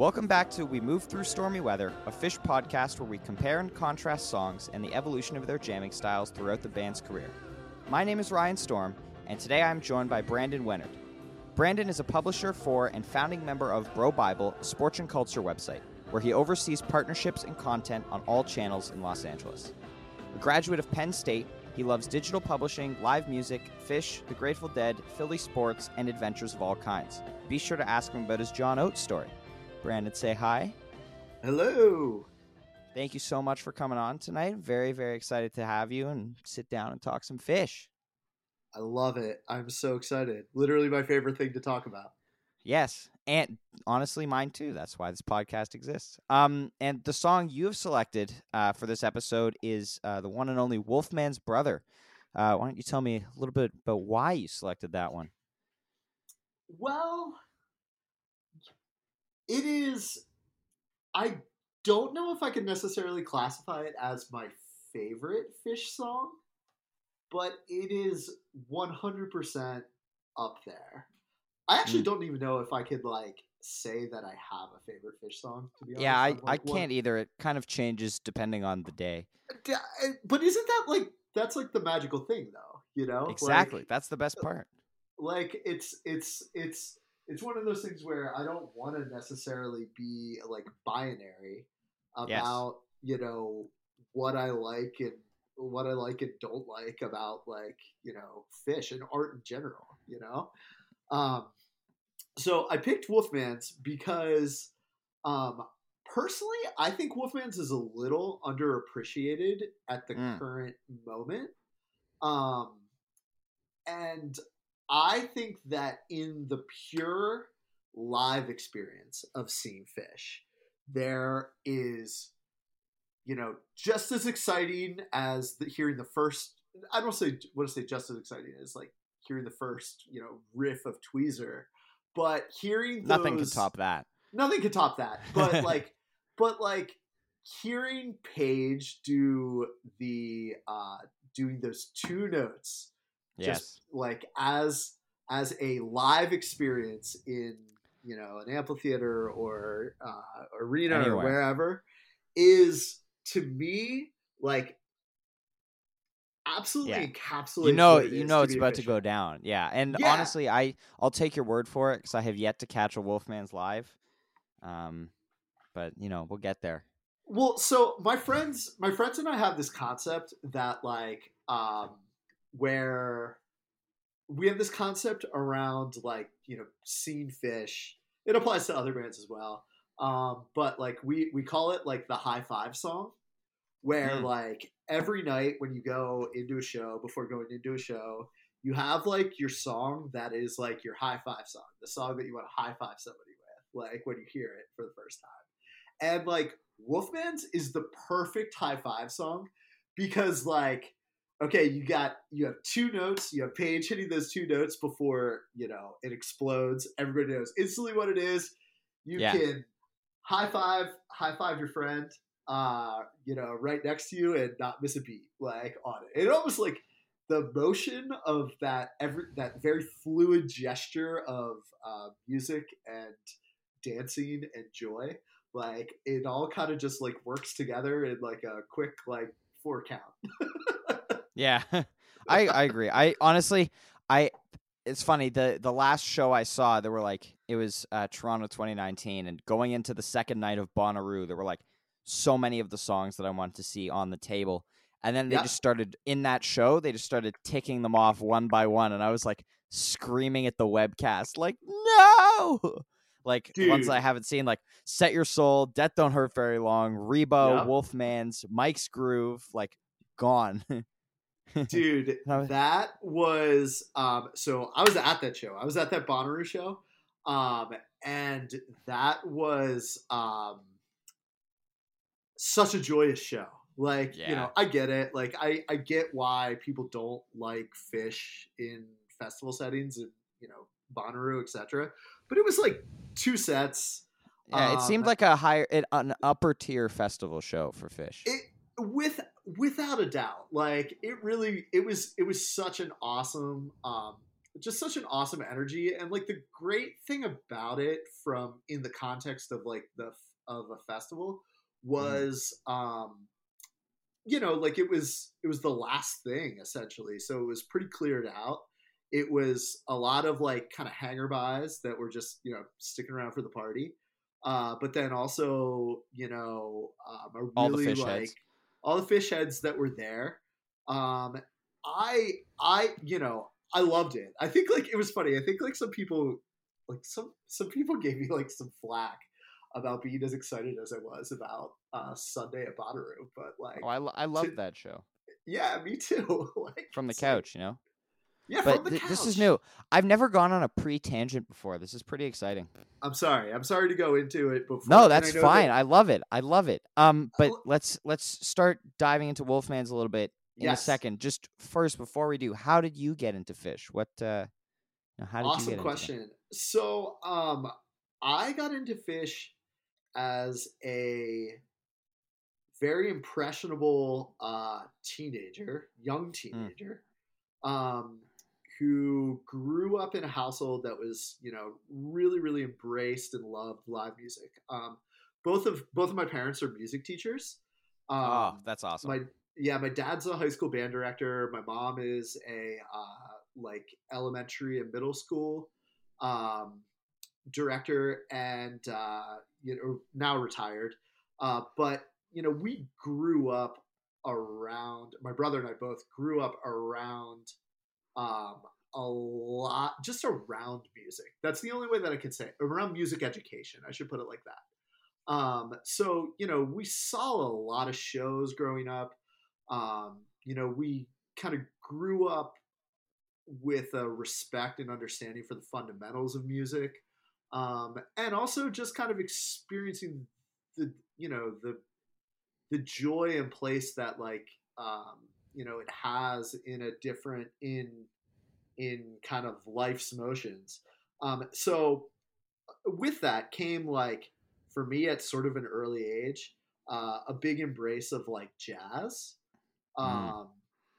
Welcome back to We Move Through Stormy Weather, a Phish podcast where we compare and contrast songs and the evolution of their jamming styles throughout the band's career. My name is Ryan Storm, and today I'm joined by Brandon Wenerd. Brandon is a publisher for and founding member of BroBible, a sports and culture website, where he oversees partnerships and content on all channels in Los Angeles. A graduate of Penn State, he loves digital publishing, live music, Phish, the Grateful Dead, Philly sports, and adventures of all kinds. Be sure to ask him about his John Oates story. Brandon, say hi. Hello. Thank you so much for coming on tonight. Very, very excited to have you and sit down and talk some Phish. I love it. I'm so excited. Literally my favorite thing to talk about. Yes, and honestly, mine too. That's why this podcast exists. Um, and the song you have selected uh, for this episode is uh, the one and only Wolfman's Brother. Uh, why don't you tell me a little bit about why you selected that one? Well, it is. I don't know if I can necessarily classify it as my favorite Phish song, but it is 100% up there. I actually Mm. don't even know if I could like say that I have a favorite Phish song. To be honest, Yeah, I, I'm I can't either. It kind of changes depending on the day. Uh, uh, but isn't that like that's like the magical thing, though? You know, Like- Exactly. That's the best uh, part. like it's it's it's it's one of those things where I don't want to necessarily be like binary Yes. about you know what I like and what I like and don't like about like you know Phish and art in general. You know, um, so I picked Wolfman's because um, personally I think Wolfman's is a little underappreciated at the Mm. current moment. Um, and I think that in the pure live experience of seeing Phish, there is, you know, just as exciting as the, hearing the first. I don't say want to say just as exciting as like hearing the first, you know, riff of Tweezer, but hearing Nothing can top that. nothing can top that. But like, but like hearing Page do the uh doing those two notes Yes. just like as as a live experience in you know an amphitheater or uh, arena Anywhere. or wherever is to me like absolutely Yeah. encapsulates you know you know it's about to go down yeah and Yeah. honestly i i'll take your word for it because i have yet to catch a wolfman's live um but you know we'll get there Well, so my friends, my friends and I have this concept that like, um, where we have this concept around like you know seeing Phish. It applies to other bands as well, um, but like we we call it like the high five song, where Mm. like every night when you go into a show before going into a show, you have like your song that is like your high five song, the song that you want to high five somebody with, like when you hear it for the first time. And like Wolfman's is the perfect high five song because like okay, you got you have two notes, you have Page hitting those two notes before, you know, it explodes. Everybody knows instantly what it is. You Yeah. can high five, high five your friend, uh, you know, right next to you and not miss a beat, like on it. It almost like the motion of that every that very fluid gesture of uh, music and dancing and joy like it all kind of just like works together in like a quick like four count yeah. I i agree. I honestly i it's funny the the last show i saw there were like it was uh toronto 2019 and going into the second night of bonnaroo there were like so many of the songs that i wanted to see on the table and then they Yeah. just started in that show they just started ticking them off one by one and i was like screaming at the webcast like no! Like the ones i haven't seen like set your soul death don't hurt very long reba Yep. wolfman's mike's groove like gone dude that was um so i was at that show i was at that bonnaroo show Um, and that was um, such a joyous show. Like, you know, I get it. Like, I, I get why people don't like Phish in festival settings and, you know, Bonnaroo, etc. But it was like two sets. Yeah, it seemed Um, like a higher, an upper tier festival show for Phish. it with without a doubt like it really it was it was such an awesome um just such an awesome energy. And like the great thing about it from in the context of like the of a festival was um you know like it was it was the last thing essentially. So it was pretty cleared out. It was a lot of like kind of hanger bys that were just you know sticking around for the party. Uh but then also you know um, a really All the Phish like heads. All the Phish heads that were there. Um i i you know i loved it. I think like it was funny. I think like some people like some some people gave me like some flack about being as excited as i was about uh sunday at Bonnaroo, but like Oh, I, I love that show. Yeah me too. Like from the it's like- couch, you know. Yeah But th- this is new. I've never gone on a pre tangent before. This is pretty exciting. i'm sorry i'm sorry to go into it before No, and I that's fine. that- I love it. I love it. Um, but let's let's start diving into Wolfman's a little bit in Yes. a second. Just first, before we do, how did you get into Phish? What? uh How did you awesome get into question so um i got into Phish as a very impressionable uh teenager young teenager um who grew up in a household that was you know really really embraced and loved live music. Um both of both of my parents are music teachers. Um oh, that's awesome. my yeah my dad's a high school band director. My mom is a uh, like elementary and middle school um, director and uh, you know now retired. Uh, but you know we grew up around my brother and i both grew up around um, a lot just around music that's the only way that i could say it. around music education i should put it like that um, so you know we saw a lot of shows growing up um, you know, we kind of grew up with a respect and understanding for the fundamentals of music, um, and also just kind of experiencing the, you know, the the joy and place that like, um, you know, it has in a different in in kind of life's motions. Um, so with that came like for me at sort of an early age, uh, a big embrace of like jazz. Mm. Um,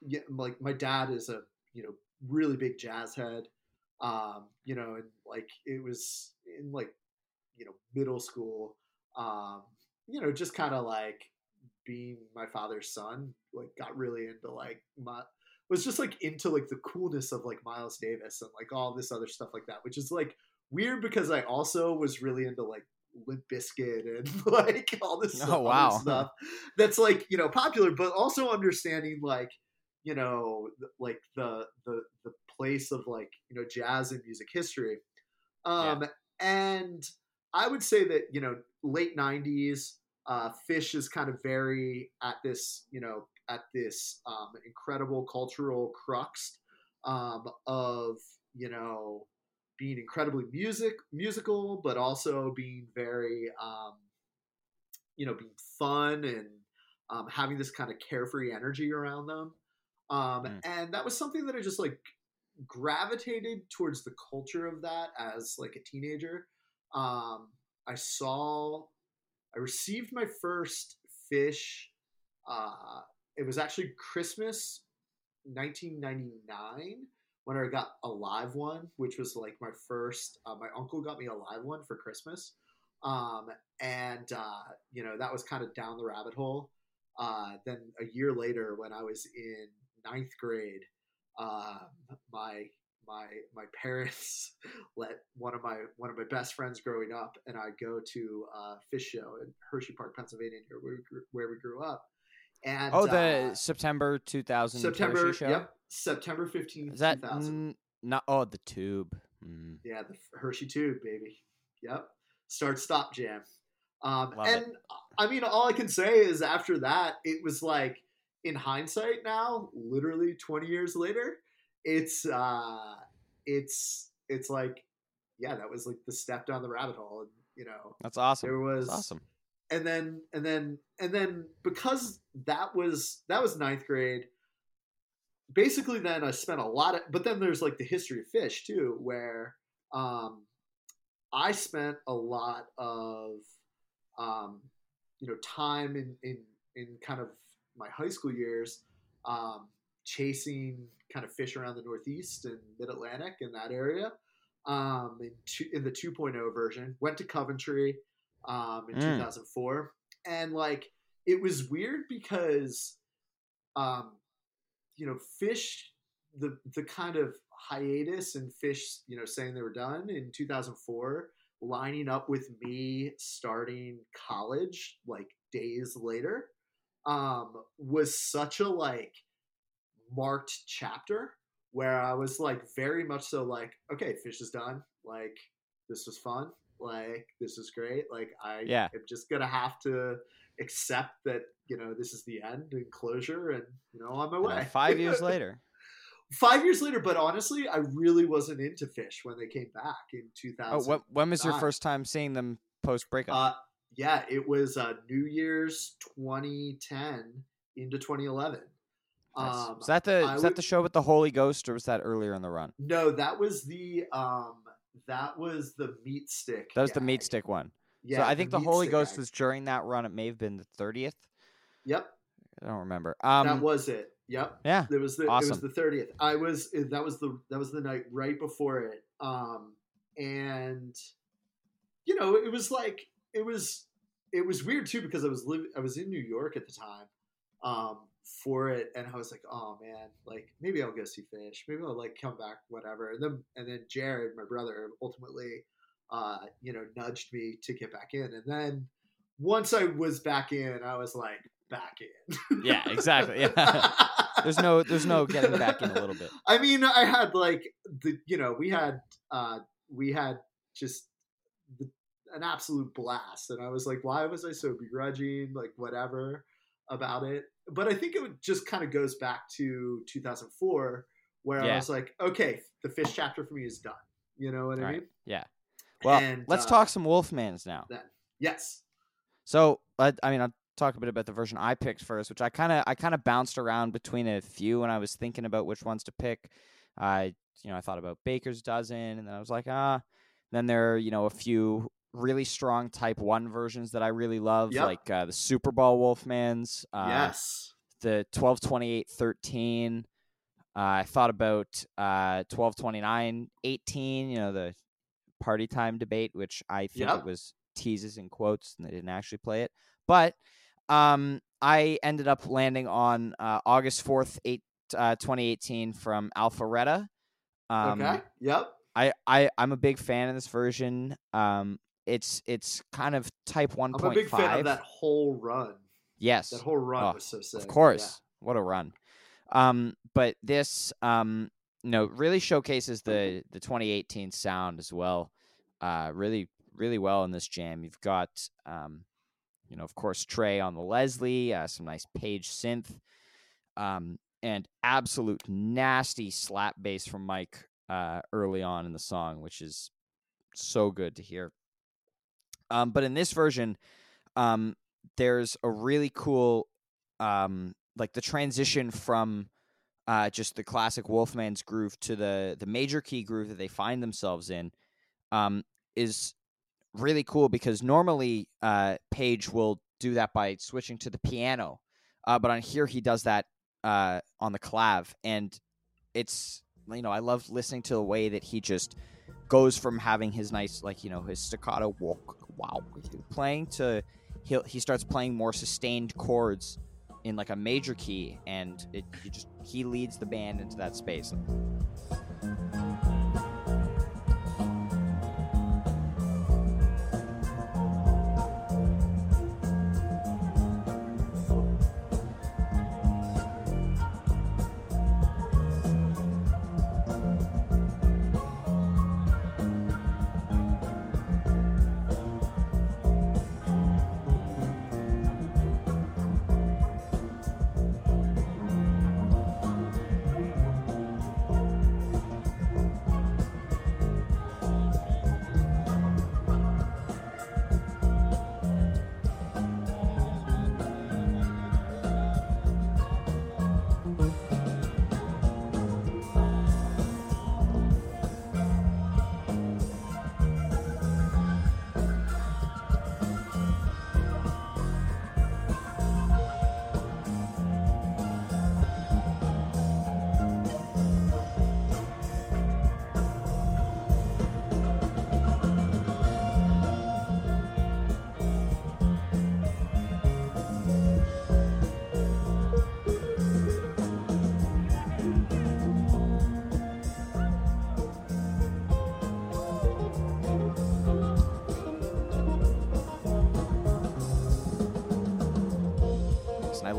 yeah, like my dad is a you know really big jazz head. Um, you know, and like it was in like you know middle school. Um, you know, just kind of like being my father's son, like got really into like my was just like into like the coolness of like Miles Davis and like all this other stuff like that, which is like weird because I also was really into like Limp Bizkit and like all this Oh, other wow. stuff that's like you know popular, but also understanding like you know like the the the place of like you know jazz and music history, um, and I would say that you know late '90s, uh, Phish is kind of very at this you know at this um, incredible cultural crux um, of you know being incredibly music musical, but also being very um, you know being fun and um, having this kind of carefree energy around them. Um, Mm. And that was something that I just like gravitated towards the culture of that as like a teenager. Um, I saw, I received my first Phish. Uh, it was actually Christmas 1999 when I got a live one, which was like my first. Uh, my uncle got me a live one for Christmas, um, and uh, you know that was kind of down the rabbit hole. Uh, then a year later, when I was in ninth grade, uh, my my my parents let one of my one of my best friends growing up and I go to a Phish show in Hershey Park, Pennsylvania, near where we grew, where we grew up. And Oh, the uh, September 2000 September, Hershey show. yep, September fifteenth, Is that two thousand. n- not? Oh, the tube. Mm. Yeah, the Hershey tube, baby. Yep. Start stop jam. Um, Love and it. I mean, all I can say is after that, it was like, in hindsight now, literally 20 years later, it's, uh, it's, it's like, yeah, that was like the step down the rabbit hole. And you know, That's awesome. there was That's awesome. and then and then and then because that was that was ninth grade basically then i spent a lot of but then there's like the history of Phish too where um i spent a lot of um you know time in in in kind of my high school years um chasing kind of Phish around the northeast and mid-atlantic in that area um in, two, in the 2.0 version went to coventry um, in Mm. 2004, and like it was weird because, um, you know, Phish the the kind of hiatus and fish, you know, saying they were done in 2004, lining up with me starting college like days later, um, was such a like marked chapter where I was like very much so like, okay, Phish is done. Like this was fun. Like this is great. Like I Yeah. am just gonna have to accept that you know this is the end and closure, and you know on my And way. five years later. five years later, but honestly, I really wasn't into Phish when they came back in 2000. Oh, what, when was your first time seeing them post breakup? Uh, yeah, it was uh, New Year's 2010 into 2011. Nice. Um, was that the I was that would- the show with the Holy Ghost, or was that earlier in the run? no, that was the um, that was the Meatstick. That was the Meatstick one. Yeah, so I think the, meat Holy Ghost gag. was during that run. It may have been the thirtieth. Yep, I don't remember. Um, that was it. Yep. yeah, There was the it was the thirtieth. I was eh, that was the that was the night right before it. Um, and you know it was like it was it was weird too because I was living I was in New York at the time um, for it, and I was like, oh man, like maybe I'll go see Phish, maybe I'll like come back, whatever. And then and then Jared, my brother, ultimately, uh, you know, nudged me to get back in, and then once I was back in, I was like back in. Yeah, exactly, yeah. there's no there's no getting back in a little bit. I mean, I had like the you know we had uh we had just the, an absolute blast, and I was like, why was I so begrudging? Like whatever about it. But I think it just kind of goes back to 2004, where I was like, okay, the Phish chapter for me is done. You know what I Right. mean? Yeah. Well, And, let's uh, talk some Wolfmans now. Then yes, So, I, I mean, I'll talk a bit about the version I picked first, which I kind of I kind of bounced around between a few when I was thinking about which ones to pick. I, you know, I thought about Baker's Dozen, and then I was like, ah. Then there are, you know, a few really strong Type One versions that I really love, Yep. like uh, the Super Ball Wolfmans. Uh, yes, the 12 28 13 uh, i thought about uh 12 29 18 you know the party time debate which i think Yep. it was teases in quotes and they didn't actually play it but um i ended up landing on uh, august 4th 8 uh, 2018 from alpharetta um okay, yep, I, I i'm a big fan of this version um it's it's kind of type 1.5 I'm a big fan of that whole run. yes That whole run Oh, was so sick. of yeah. course. What a run. Um, but this um, you know, really showcases the the 2018 sound as well. Uh, really, really well in this jam. You've got um, you know, of course, Trey on the Leslie, uh, some nice Page synth, um, and absolute nasty slap bass from Mike uh, early on in the song, which is so good to hear. Um, but in this version, um, there's a really cool um like the transition from uh just the classic wolfman's groove to the the major key groove that they find themselves in um is really cool because normally uh page will do that by switching to the piano uh but on here he does that uh on the clav and it's you know i love listening to the way that he just goes from having his nice like you know his staccato walk wow. Playing to he he starts playing more sustained chords in like a major key and it just he leads the band into that space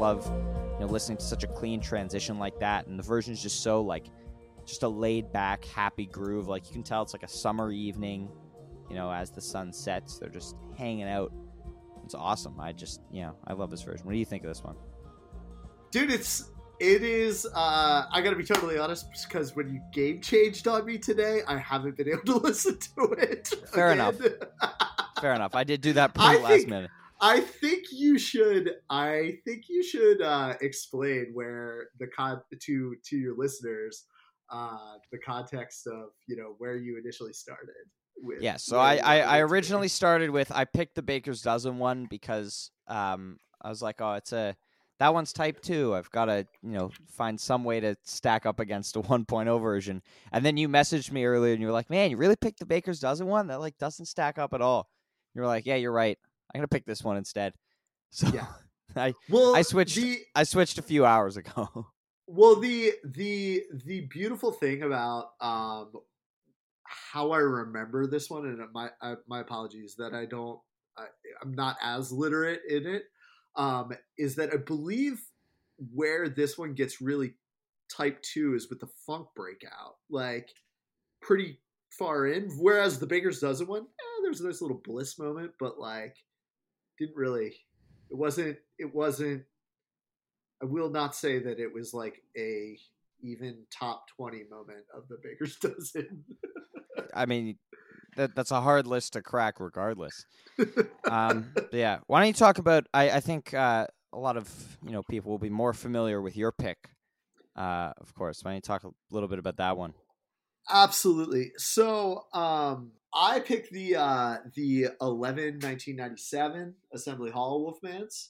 love you know listening to such a clean transition like that. And the version is just so like just a laid back, happy groove. Like you can tell it's like a summer evening. You know, as the sun sets, they're just hanging out. It's awesome. I just you know I love this version. What do you think of this one? dude it's it is uh i gotta be totally honest because when you game changed on me today i haven't been able to listen to it Fair again. enough. Fair enough. I did do that I pretty last think- minute. I think you should i think you should uh explain where the con to to your listeners uh the context of you know where you initially started with Yeah, so I, I, I it to be. originally started with I picked the Baker's Dozen one because um I was like, oh, it's a that one's type two. I've got to you know find some way to stack up against a 1.0 version. And then you messaged me earlier and you were like, man, you really picked the Baker's Dozen one? That like doesn't stack up at all. You were like, yeah, you're right. I'm gonna pick this one instead. So Yeah. I well I switched- the I switched a few hours ago. Well, the the the beautiful thing about um how I remember this one, and my I, my apologies that I don't, I, I'm not as literate in it, um, is that I believe where this one gets really type two is with the funk breakout, like pretty far in. Whereas the Baker's Dozen one, eh, there's a nice little bliss moment, but like didn't really. It wasn't. It wasn't. I will not say that it was like a even top 20 moment of the Baker's Dozen. I mean, that that's a hard list to crack, regardless. um, yeah, why don't you talk about? I I think uh, a lot of you know people will be more familiar with your pick. Uh, of course, why don't you talk a little bit about that one? Absolutely. So, um, I picked the uh, the 11 1997 Assembly Hall Wolfmans,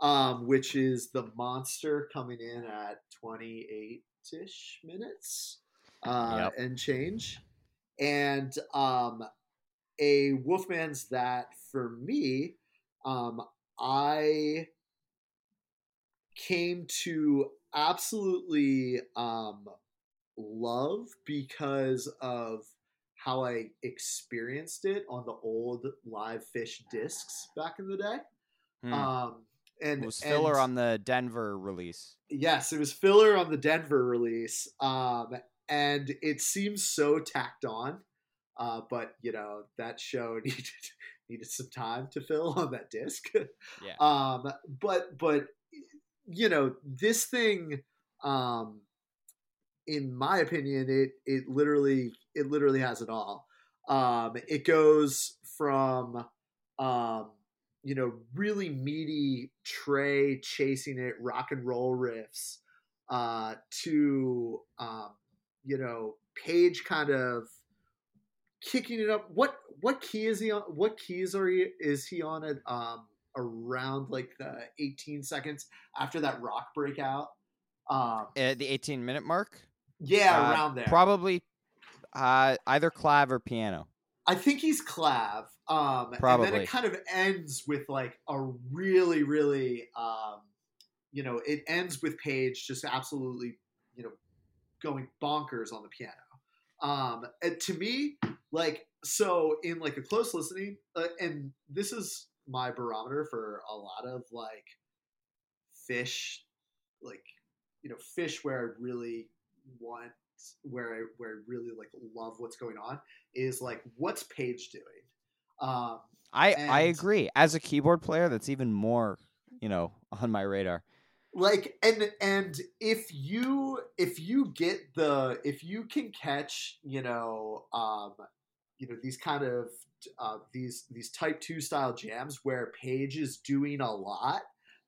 um, which is the monster coming in at 28 ish minutes uh, Yep. and change. And um, a Wolfman's that for me, um, I came to absolutely um, love because of how I experienced it on the old live Phish discs back in the day. Hmm. Um, and it was filler and- on the Denver release. Yes, it was filler on the Denver release, um, and it seems so tacked on. Uh, but you know that show needed needed some time to fill on that disc. Yeah. Um, but but you know this thing, um, in my opinion, it it literally it literally has it all. Um, it goes from um, you know, really meaty Trey chasing it, rock and roll riffs, uh, to um, you know, Page kind of kicking it up. What what key is he on? What keys are he is he on it? Um, around like the 18 seconds after that rock breakout. Um, Uh, the 18 minute mark. Yeah, Uh, around there. Probably uh, either clav or piano. I think he's Clav. Um, And then it kind of ends with like a really, really, um, you know, it ends with Page just absolutely, you know, going bonkers on the piano. Um, and to me, like, so in like a close listening, uh, and this is my barometer for a lot of like Phish, like, you know, Phish where I really want, where I, where I really like love what's going on is like what's Page doing? Um, I I agree. As a keyboard player, that's even more you know on my radar. like and and if you if you get the if you can catch you know um you know these kind of uh, these these type two style jams where Page is doing a lot,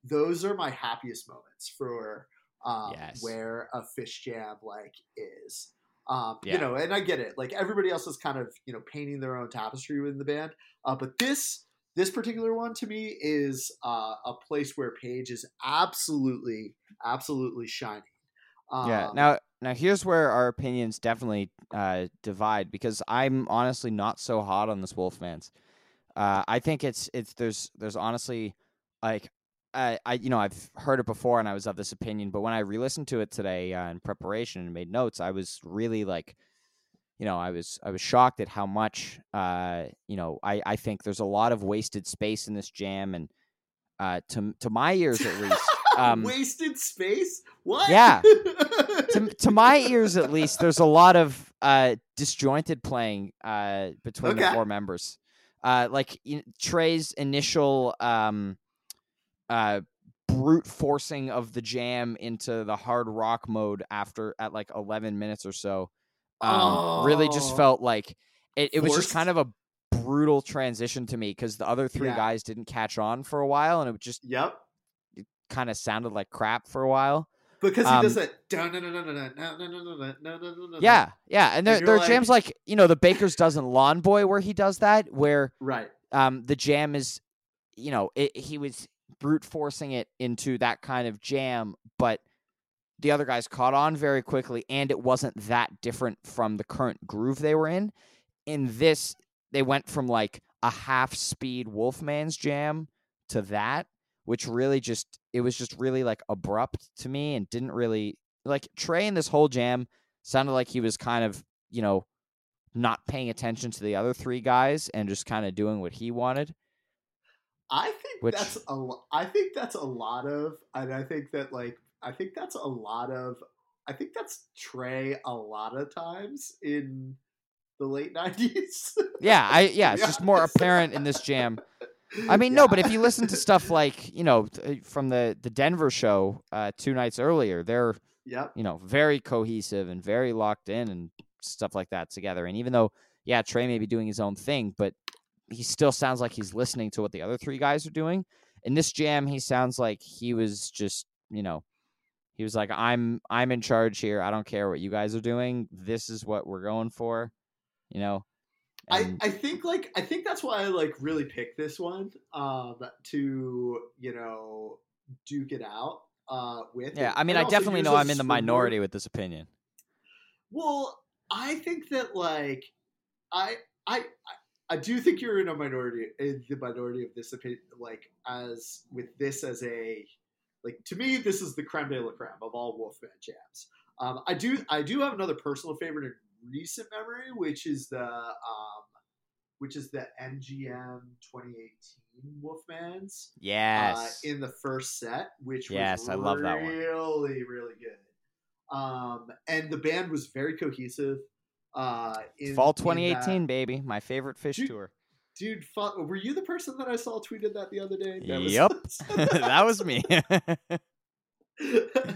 those are my happiest moments for um, Yes. where a Phish jam like is. Um, Yeah. You know, and I get it. Like everybody else is kind of you know painting their own tapestry within the band, uh, but this this particular one to me is uh, a place where Page is absolutely absolutely shining. yeah. Um, Now now here's where our opinions definitely uh, divide because I'm honestly not so hot on this Wolfman's. Uh, I think it's it's there's there's honestly like I, I you know I've heard it before and I was of this opinion, but when I re-listened to it today uh, in preparation and made notes, I was really like, you know, I was I was shocked at how much uh, you know I I think there's a lot of wasted space in this jam and uh, to to my ears at least. Um, wasted space. What? Yeah. to, to my ears at least, there's a lot of uh, disjointed playing uh, between the four members. Uh, like you Trey's initial um, uh, brute forcing of the jam into the hard rock mode after at like 11 minutes or so um, oh. really just felt like it, it was just kind of a brutal transition to me because the other three yeah. guys didn't catch on for a while and it just yep kind of sounded like crap for a while because he um, does that yeah yeah and there, and there are like... jams like you know the baker's dozen lawn boy where he does that where right um the jam is you know it, he was brute forcing it into that kind of jam, but the other guys caught on very quickly, and it wasn't that different from the current groove they were in. In this, they went from like a half speed Wolfman's jam to that, which really just it was just really like abrupt to me and didn't really like Trey in this whole jam sounded like he was kind of, you know, not paying attention to the other three guys and just kind of doing what he wanted. I think Which- that's a. I think that's a lot of, and I think that like I think that's a lot of. I think that's Trey a lot of times in the late nineties. Yeah, I yeah, it's just more apparent in this jam. I mean, no, but if you listen to stuff like you know uh, from the the Denver show uh, two nights earlier, they're Yep. you know very cohesive and very locked in and stuff like that together. And even though yeah, Trey may be doing his own thing, but he still sounds like he's listening to what the other three guys are doing. In this jam, he sounds like he was just you know he was like I'm I'm in charge here. I don't care what you guys are doing. This is what we're going for. You know. I, And- I think like I think that's why I like really picked this one um to you know duke it out uh with Yeah, I mean, I definitely know I'm in the minority with this opinion. Well, I think that like I I I- I do think you're in a minority in the minority of this opinion like as with this as a like to me this is the creme de la creme of all Wolfman jams. Um, I do I do have another personal favorite in recent memory, which is the um, which is the MGM 2018 Wolfmans Yes. uh, in the first set, which Yes, was I love that one. really, really good. Um, and the band was very cohesive. Uh, in, Fall 2018, that- baby, my favorite Phish Dude, tour. dude. Were you the person that I saw tweeted that the other day? That was- Yep, that was me. I,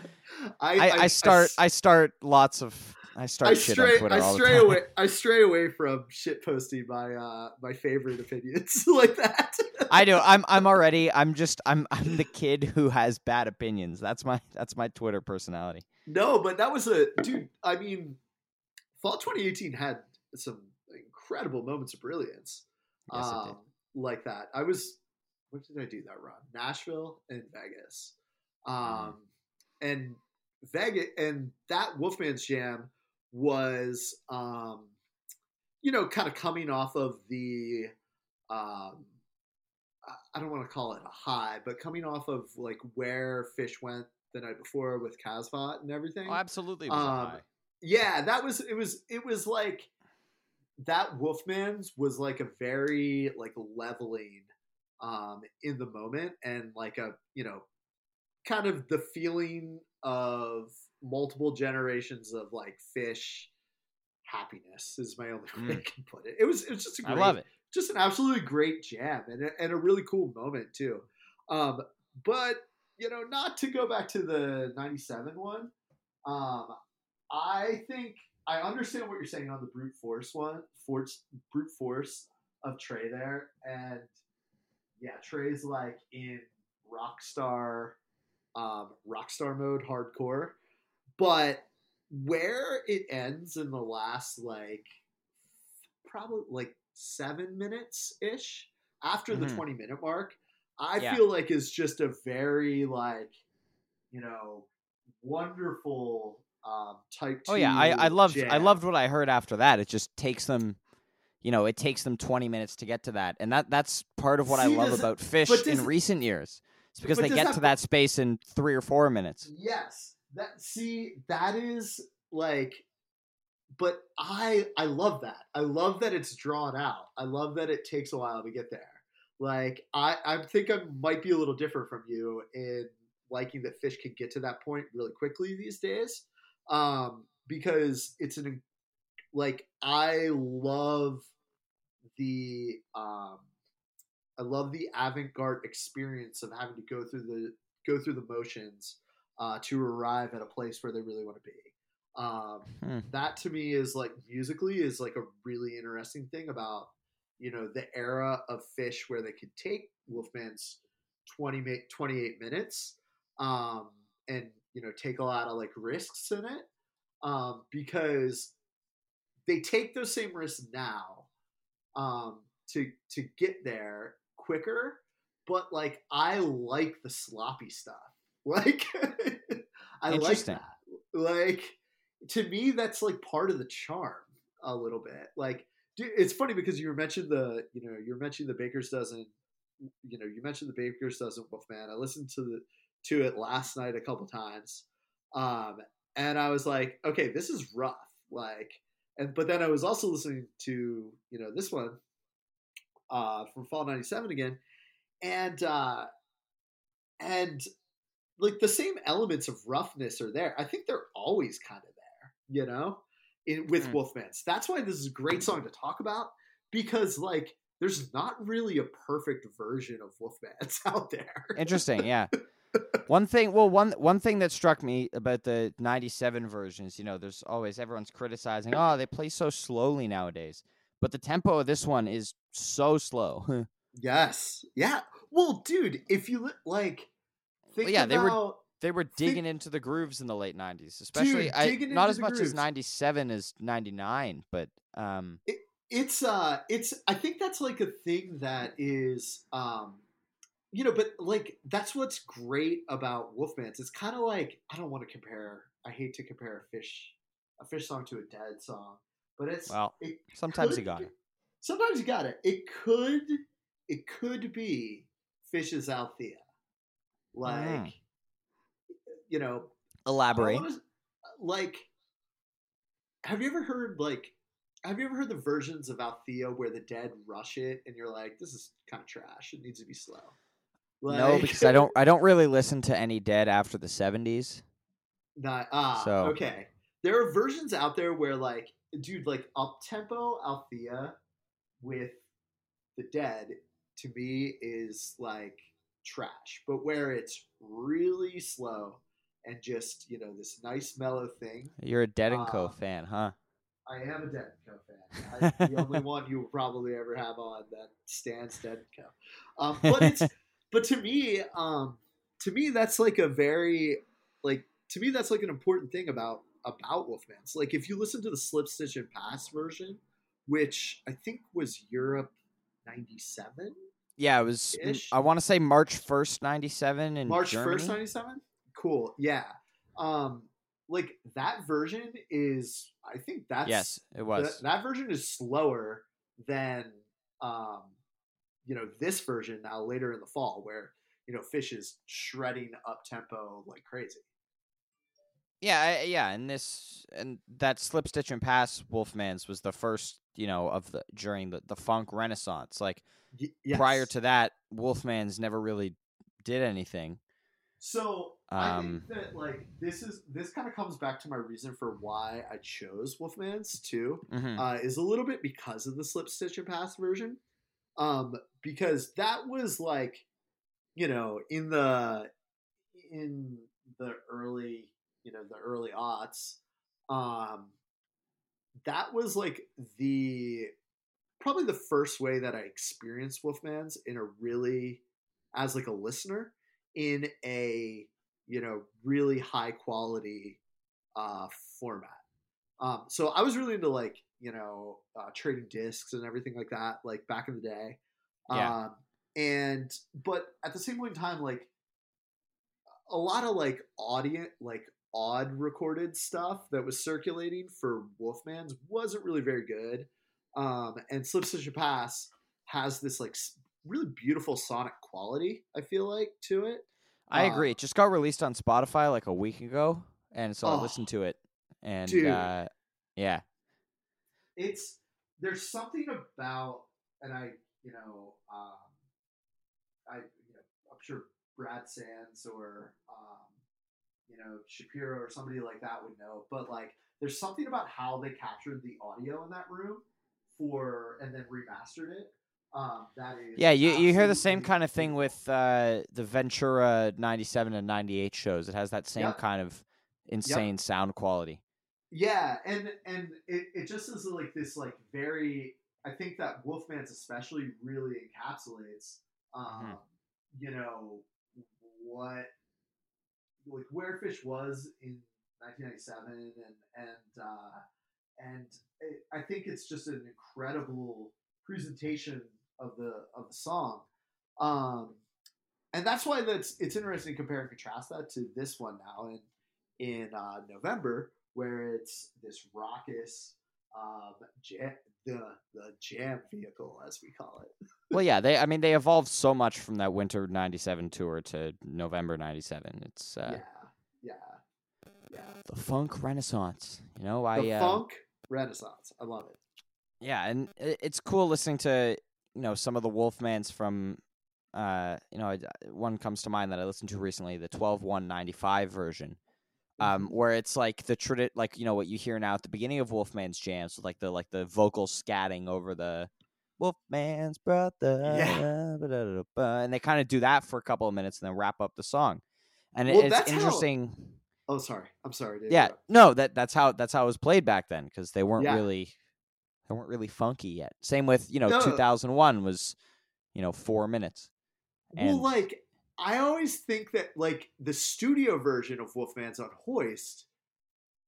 I, I start s- I start lots of I start I shit stray, on Twitter I all stray away. I stray away from shit posting my uh my favorite opinions like that. I do. I'm I'm already I'm just I'm I'm the kid who has bad opinions. That's my that's my Twitter personality. No, but that was a dude. I mean, fall 2018 had some incredible moments of brilliance. Yes, um, like that. I was. What did I do that run? Nashville and Vegas, Mm-hmm. um, and Vegas and that Wolfman's Jam was, um, you know, kind of coming off of the. Um, I- I don't want to call it a high, but coming off of like where Phish went the night before with Kasvot and everything. Oh, absolutely. Um, yeah, that was it was it was like that Wolfman's was like a very like leveling um in the moment and like a you know kind of the feeling of multiple generations of like Phish happiness is my only way I can put it. It was it was just a I great love it. just an absolutely great jam and a, and a really cool moment too. Um, but you know, not to go back to the '97 one. Um, I think I understand what you're saying on the brute force one, force brute force of Trey there, and yeah, Trey's like in rockstar, um, rockstar mode, hardcore, but where it ends in the last like probably like seven minutes ish after the Mhm. 20 minute mark i Yeah. feel like is just a very like you know wonderful um type Oh yeah, I I loved I loved what I heard after that. It just takes them, you know, it takes them 20 minutes to get to that, and that that's part of what I love about Phish in recent years. It's because they get that- to that space in three or four minutes. yes that see that is like but i i love that i love that it's drawn out i love that it takes a while to get there like i i think i might be a little different from you in liking that Phish can get to that point really quickly these days, um, because it's an like I love the um, I love the avant-garde experience of having to go through the go through the motions uh, to arrive at a place where they really want to be. Um, Hmm. That to me is like musically is like a really interesting thing about you know the era of Phish where they could take Wolfman's 20 ma- 28 minutes um, and you know take a lot of like risks in it um, because they take those same risks now um, to to get there quicker. But like I like the sloppy stuff. Like I like that. Like to me, that's like part of the charm a little bit. Like it's funny because you mentioned the you know you mentioned the Baker's dozen. You know you mentioned the Baker's dozen Wolfman. I listened to the to it last night a couple times, um, and I was like, okay, this is rough. Like, and but then I was also listening to you know this one uh, from Fall '97 again, and uh, and like the same elements of roughness are there. I think they're always kind of there, you know, in, with Hmm. Wolfman's. That's why this is a great song to talk about because like there's not really a perfect version of Wolfman's out there. Interesting, yeah. One thing, well, one one thing that struck me about the '97 versions, you know, there's always everyone's criticizing, oh, they play so slowly nowadays, but the tempo of this one is so slow. Yes. Yeah. Well, dude, if you li- like, think yeah, they were- they were Think- digging into the grooves in the late '90s, especially I, digging not as much as '97 as '99, but um, it's uh it's i think that's like a thing that is um you know but like that's what's great about wolfman's it's kind of like i don't want to compare i hate to compare a Phish a Phish song to a dead song but it's well, it sometimes you got it. sometimes you got it it could it could be Phish's althea like Mm. you know Elaborate. wanna- like, have you ever heard like, have you ever heard the versions of Althea where the dead rush it and you're like, this is kind of trash. It needs to be slow. No, because I don't. I don't really listen to any Dead after the '70s. Not, ah, So- okay. There are versions out there where like, dude, like up tempo Althea with the dead to me is like trash, but where it's really slow and just you know this nice mellow thing You're a Dead and Co Uh, fan, huh? I am a Dead and Co fan. I, the only one you will probably ever have on that stands Dead and Co. Um, but it's but to me, um, to me that's like a very like to me that's like an important thing about about Wolfman's. Like if you listen to the Slip Stitch and Pass version, which I think was Europe '97, Yeah, it was. I want to say March first, '97 in March first '97. Cool, yeah. Um, like that version is, I think that's yes, it Th- was. that version is slower than um you know this version now later in the fall where you know Phish is shredding up tempo like crazy Yeah, I, yeah, and this and that slip stitch and pass Wolfman's was the first, you know, of the during the, the funk renaissance. Like Y- yes. prior to that, Wolfman's never really did anything. so i Um, think that like this is this kind of comes back to my reason for why i chose wolfman's too hmm uh, is a little bit because of the slip stitch and pass version um because that was like you know in the in the early you know the early aughts um that was like the probably the first way that i experienced wolfman's in a really as like a listener in a you know really high quality uh format um, so I was really into like you know uh, trading discs and everything like that, like back in the day. Yeah. Um, and but at the same point in time, like a lot of like audience, like odd recorded stuff that was circulating for Wolfman's wasn't really very good. Um, and Slip Stitch and Pass has this like really beautiful sonic quality. I feel like to it. I uh, agree. It just got released on Spotify like a week ago, and so I Oh, listened to it, and dude. uh, yeah, it's there's something about and I you know um, I you know I'm sure Brad Sands or um, you know Shapiro or somebody like that would know. But like, there's something about how they captured the audio in that room for and then remastered it. Um, that is Yeah, you, you hear the same kind of thing with uh, the Ventura 97 and 98 shows. It has that same Yep. kind of insane sound quality. Yeah, and and it, it just is like this like very I think that Wolfman's especially really encapsulates um, you know what like where Phish was in 1997 and and uh, and it, I think it's just an incredible presentation of the of the song. Um, and that's why that's it's interesting to compare and contrast that to this one now in in uh, November, where it's this raucous um, jam, the the jam vehicle as we call it. Well, yeah, they. I mean, they evolved so much from that Winter '97 tour to November '97. It's uh, yeah, yeah, yeah. the funk renaissance. You know, I The uh, funk renaissance. I love it. yeah, and it's cool listening to you know some of the Wolfmans from. Uh, you know, I- one comes to mind that I listened to recently, the 12-1-95 version, um, Mm-hmm. where it's like the tradi- like you know what you hear now at the beginning of Wolfman's jams, with like the like the vocal scatting over the Wolfman's brother, Yeah. and they kind of do that for a couple of minutes and then wrap up the song, and Well, it's that's how- interesting. Oh, sorry. I'm sorry. Yeah, interrupt. no, that that's how that's how it was played back then because they weren't Yeah. really they weren't really funky yet. Same with you know No. 2001 was you know four minutes. Well, like I always think that like the studio version of Wolfman's on Hoist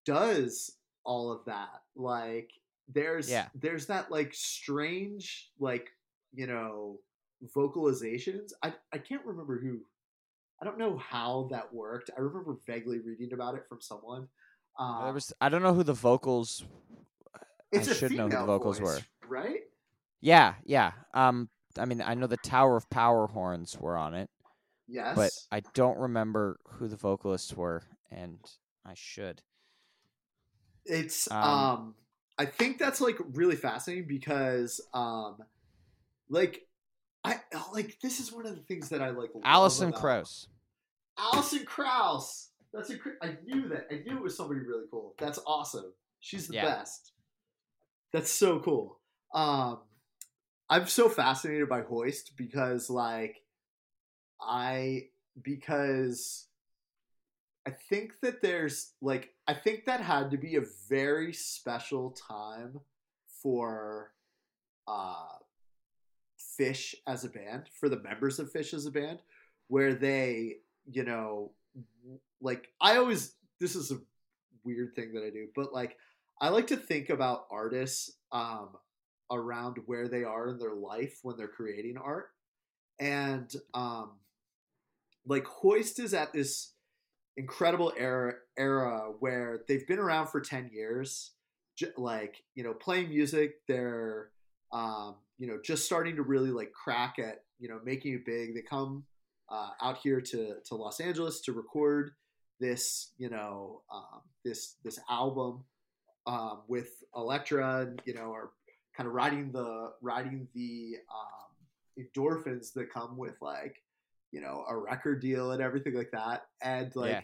does all of that. Like there's Yeah. there's that like strange like you know vocalizations. I I can't remember who. I don't know how that worked. I remember vaguely reading about it from someone. Um, There was I don't know who the vocals. it's I should know who the vocals voice, were. right? Yeah, yeah. Um, I mean I know the Tower of Power horns were on it, Yes, but I don't remember who the vocalists were, and I should. It's Um, um, I think that's like really fascinating because um like I like this is one of the things that I like about- Krauss. Alison Krauss. That's a I knew that. I knew it was somebody really cool. That's awesome. She's the Yeah. best. That's so cool. Um I'm so fascinated by Hoist because like I because I think that there's like I think that had to be a very special time for uh Phish as a band, for the members of Phish as a band, where they, you know, like I always this is a weird thing that I do, but like I like to think about artists um around where they are in their life when they're creating art. And um like Hoist is at this incredible era era where they've been around for 10 years like you know playing music they're um, you know just starting to really like crack at you know making it big. They come uh, out here to to los angeles to record this you know um, this this album um, with Elektra and you know are kind of riding the riding the um, endorphins that come with like you know a record deal and everything like that and like Yeah.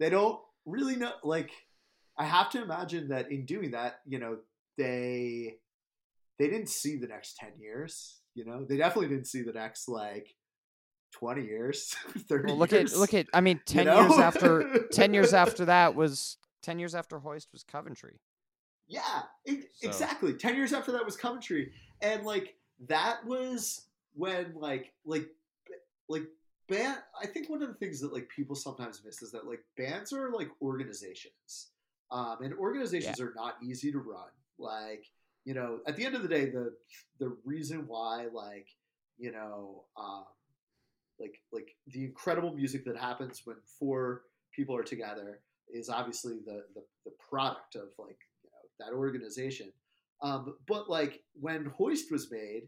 they don't really know like i have to imagine that in doing that you know they they didn't see the next 10 years you know they definitely didn't see the next like 20 years 30 Well, look years at look at. I mean, you ten know? years after ten years after that was ten years after Hoist was Coventry. Yeah, e- So- exactly. Ten years after that was Coventry, and like that was when like like like band. I think one of the things that like people sometimes miss is that like bands are like organizations, um, and organizations are not easy to run. Like you know, at the end of the day, the the reason why like you know um, like like the incredible music that happens when four people are together is obviously the the, the product of like you know that organization um, but like when hoist was made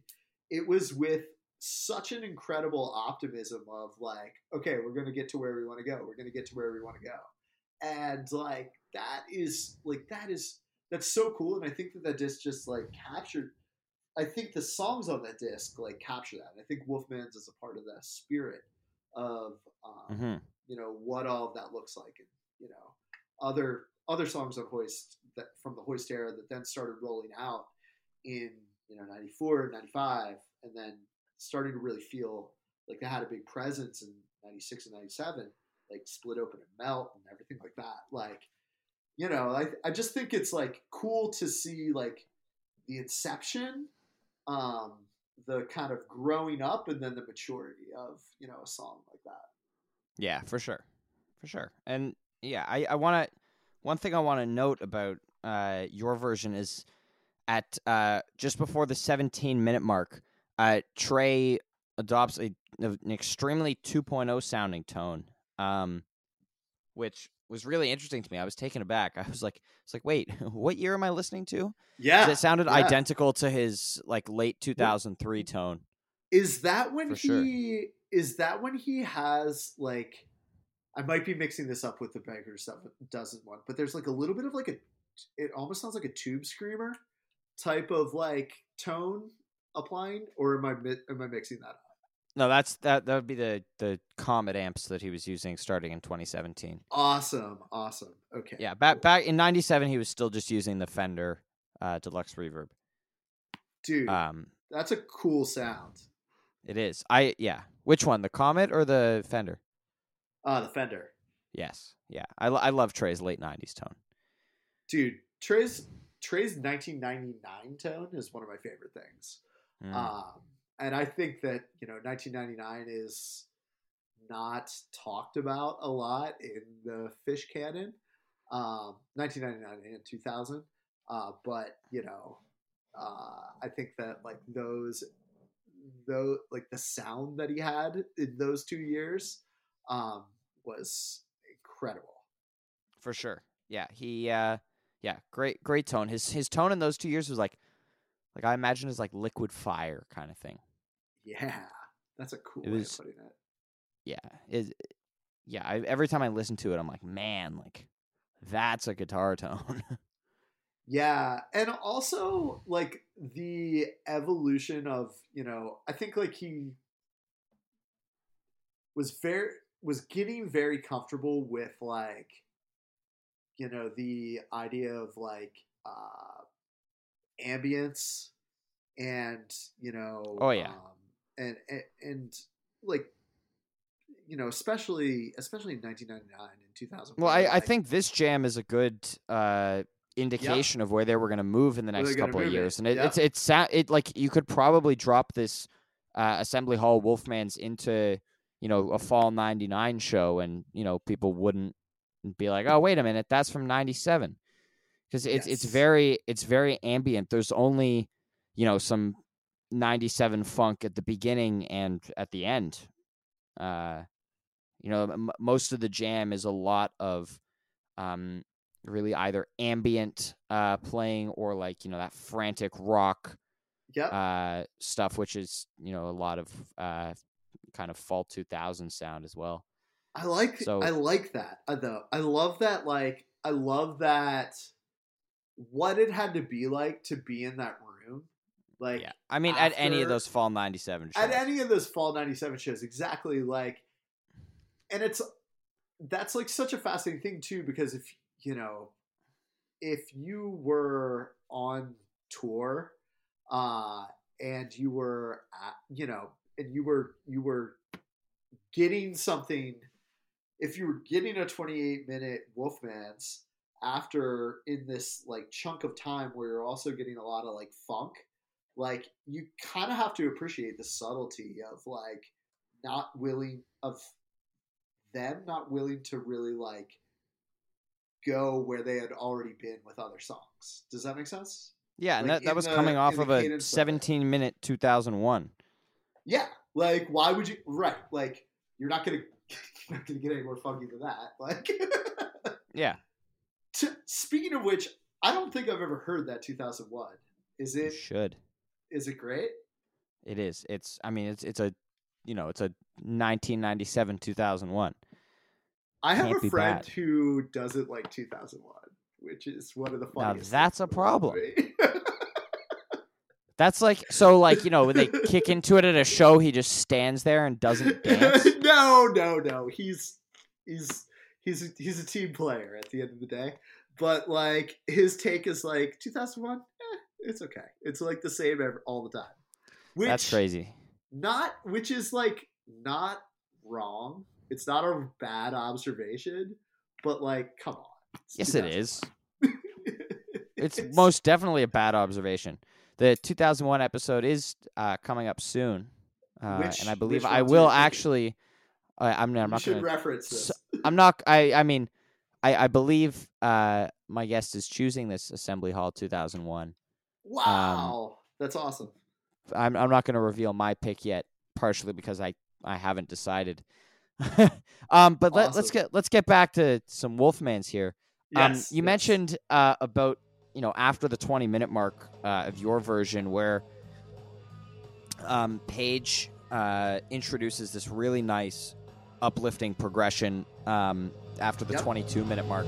it was with such an incredible optimism of like okay we're going to get to where we want to go. We're going to get to where we want to go. And like that is like that is that's so cool and i think that that disc just like captured i think the songs on that disc like capture that. And i think wolfman's is a part of that spirit of um, hmm you know what all of that looks like and you know other other songs on hoist that from the hoist era that then started rolling out in you know 94 95 and then starting to really feel like they had a big presence in 96 and 97 like split open and melt and everything like that like you know i, I just think it's like cool to see like the inception um the kind of growing up and then the maturity of you know a song like that Yeah, for sure, for sure. And yeah, I I want to. One thing I want to note about uh your version is at uh just before the 17 minute mark, uh Trey adopts a an extremely 2.0 sounding tone, um, which was really interesting to me. I was taken aback. I was like, it's like, wait, what year am I listening to?" yeah it sounded yeah. identical to his like late 2003 tone. Is that when For he sure. is that when he has like I might be mixing this up with the Baker's Dozen one, but there's like a little bit of like a it almost sounds like a tube screamer type of like tone applying, or am I am I mixing that up? No, that's that. That would be the the Comet amps that he was using starting in 2017. Awesome, awesome. Okay, Yeah, back cool. back in '97, he was still just using the Fender uh, Deluxe Reverb. dude, Um, that's a cool sound. it is. I yeah. Which one, the Comet or the Fender? Ah, the Fender, Yes. Yeah. I, I love Trey's late '90s tone. dude. Trey's Trey's 1999 tone is one of my favorite things. Mm. Um, and I think that you know 1999 is not talked about a lot in the Phish canon. Um, 1999 and 2000, uh, but you know, uh, I think that like those, though, like the sound that he had in those two years um, was incredible. For sure. Yeah. He. uh Yeah. Great. Great tone. His his tone in those two years was like, like I imagine is like liquid fire kind of thing. Yeah, that's a cool It way was- of putting it. yeah is yeah I, every time i listen to it i'm like man like that's a guitar tone Yeah, and also like the evolution of you know, I think like he was very was getting very comfortable with like you know the idea of like uh ambience and you know Oh, yeah. um, and, and and like you know especially especially in 1999 and 2000 well I, I think this jam is a good uh indication of where they were going to move in the next couple of move it, years and it, yeah. it's it's it like you could probably drop this uh assembly hall wolfman's into you know a fall 99 show and you know people wouldn't be like oh wait a minute that's from 97 because it's it's very it's very ambient there's only you know some 97 funk at the beginning and at the end uh you know m- most of the jam is a lot of um really either ambient uh playing or like you know that frantic rock yep. uh stuff which is you know a lot of uh kind of fall 2000 sound as well I like So- I like that uh, though. I love that like I love that what it had to be like to be in that room. Like yeah i mean at any of those fall 97 shows at any of those fall 97 shows exactly like and it's that's like such a fascinating thing too because if you know if you were on tour uh and you were at, you know and you were you were getting something if you were getting a 28 minute wolfman's after in this like chunk of time where you're also getting a lot of like funk like you kind of have to appreciate the subtlety of like not willing of them not willing to really like go where they had already been with other songs. Does that make sense? Yeah and that, that was the- coming off of a cadence of 17 minute 2001 yeah like why would you right like you're not gonna you're not gonna get any more funky than that like yeah t- speaking of which i don't think i've ever heard that 2001 is you it should is it great It is. It's. I mean, it's. It's a. You know, it's a 1997 2001. I have Can't a friend bad. who does it like 2001, which is one of the Now that's a in the world to problem. That's like so like you know when they kick into it at a show, he just stands there and doesn't dance. no, no, no. He's he's he's a, he's a team player at the end of the day. But like his take is like 2001. Eh, it's okay. It's like the same every, all the time. Which, That's crazy. Not which is like not wrong. It's not a bad observation, but like, come on. It's Yes, it is. 2001. It's most definitely a bad observation. The 2001 episode is uh, coming up soon, uh, Which- and I believe I will actually. thinking? I I'm, I'm You not should going to reference this. I'm not. I. I mean, I. I believe uh, my guest is choosing this Assembly Hall 2001. wow, that's awesome. I'm. I'm not going to reveal my pick yet, partially because I. I haven't decided. um, but let, let's get let's get back to some Wolfmans here. Um, Yes, you yes. mentioned uh, about you know after the 20 minute mark uh, of your version where um, Page uh, introduces this really nice uplifting progression um, after the Yep. 22 minute mark.